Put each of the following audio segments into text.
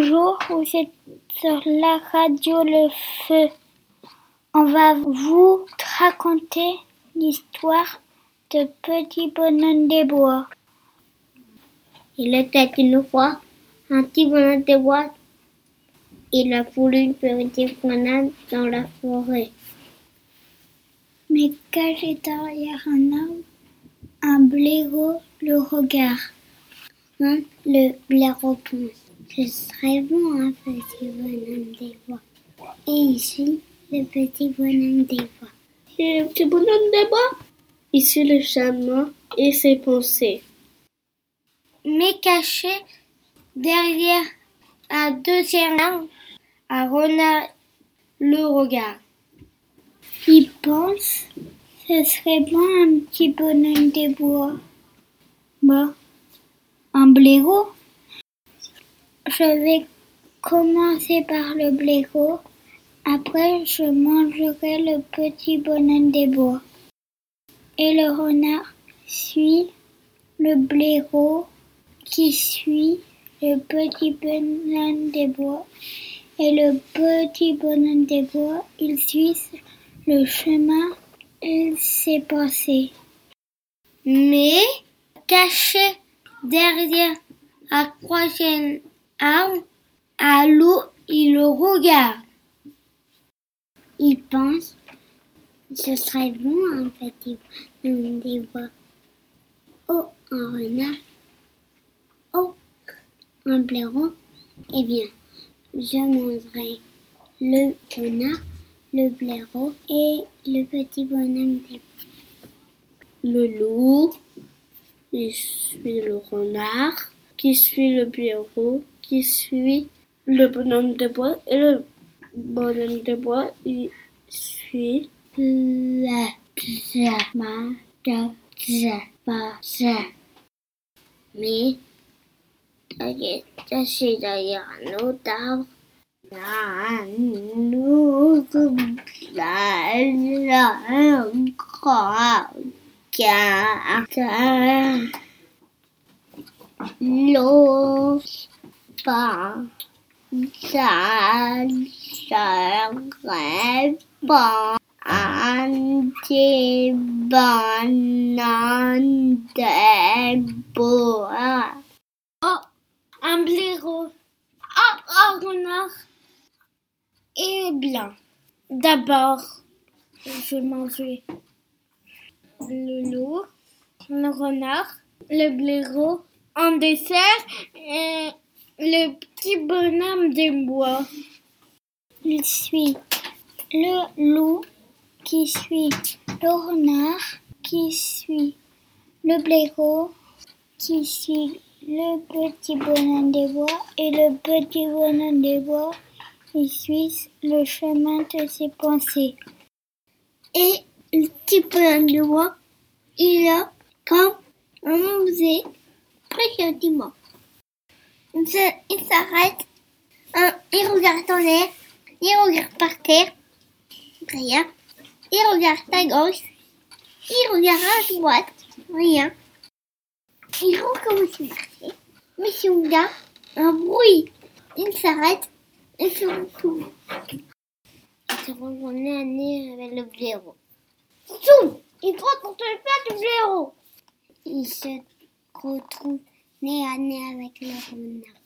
Bonjour, vous êtes sur la radio Le Feu. On va vous raconter l'histoire de Petit Bonhomme des Bois. Il était une fois un petit bonhomme des bois. Il a voulu une petite promenade dans la forêt. Mais caché derrière un arbre, un blaireau le regarde. Hein, le blaireau pense. Ce serait bon un petit bonhomme des bois. Et ici, le petit bonhomme des bois. Et le petit bonhomme des bois? Ici le chameau et ses pensées. Mais caché derrière un deuxième arbre, un le regarde. Il pense, ce serait bon un petit bonhomme des bois. Bah, un blaireau? Je vais commencer par le blaireau. Après, je mangerai le petit bonhomme des bois. Et le renard suit le blaireau qui suit le petit bonhomme des bois. Et le petit bonhomme des bois, il suit le chemin et ses pensées. Mais caché derrière un troisième arbre, à l'eau, il le regarde. Il pense, ce serait bon un petit des bois. Oh, un renard. Oh, un blaireau. Eh bien, je mangerai le renard, le blaireau et le petit bonhomme des bois. Le loup, qui suit le renard, qui suit le blaireau, qui suit le bonhomme de bois et le bonhomme de bois, il suit la ma Mais caché derrière un autre arbre, un autre encore garde l'eau pas ça serait bon un petit bonhomme de bois. Oh, un blaireau. Oh, un renard. Eh bien, d'abord, je vais manger le loup, le renard, le blaireau, en dessert, et le petit bonhomme des bois. Il suit le loup, qui suit le renard, qui suit le blaireau, qui suit le petit bonhomme des bois, et le petit bonhomme des bois, il suit le chemin de ses pensées. Et le petit bonhomme de bois, il a comme on faisait Il s'arrête, hein, il regarde en l'air, il regarde par terre, rien. Il regarde à gauche, il regarde à droite, rien. Il recommence à marcher, mais soudain, un bruit. Il s'arrête et se retourne. Il se retourne à nez avec le blaireau. Zoom Il trotte contre le pas du blaireau. Il se retrouve nez à nez avec le renard.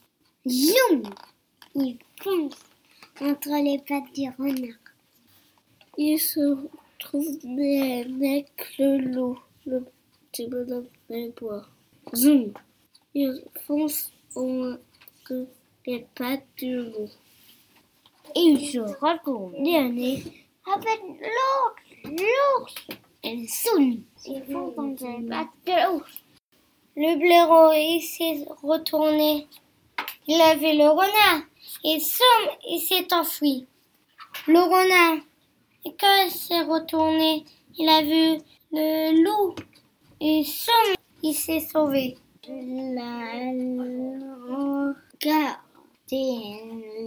Zoom Il fonce entre les pattes du renard. Il se retrouve nez à nez avec le loup, le petit bonhomme des bois. Zoom Il fonce entre les pattes du loup. Il se retrouve nez avec l'ours. L'ours Et zoom Il fonce contre les pattes de l'ours. Le blaireau, il s'est retourné. Il a vu le renard. Et soum, il s'est enfui. Le renard. Quand il s'est retourné, il a vu le loup. Et soum, il s'est sauvé. La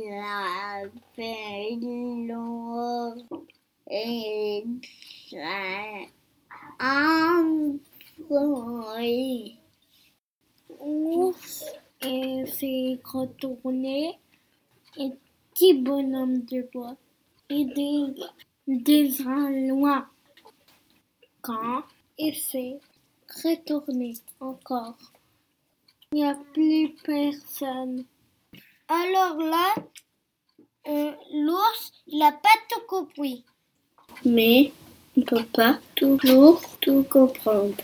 la belle et ça Ours, il s'est retourné. et petit bonhomme de bois et des, des loin. Quand il s'est retourné encore, il n'y a plus personne. Alors là, euh, l'ours, il a pas tout compris. Mais on ne peut pas toujours tout comprendre.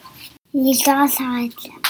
L'histoire s'arrête là.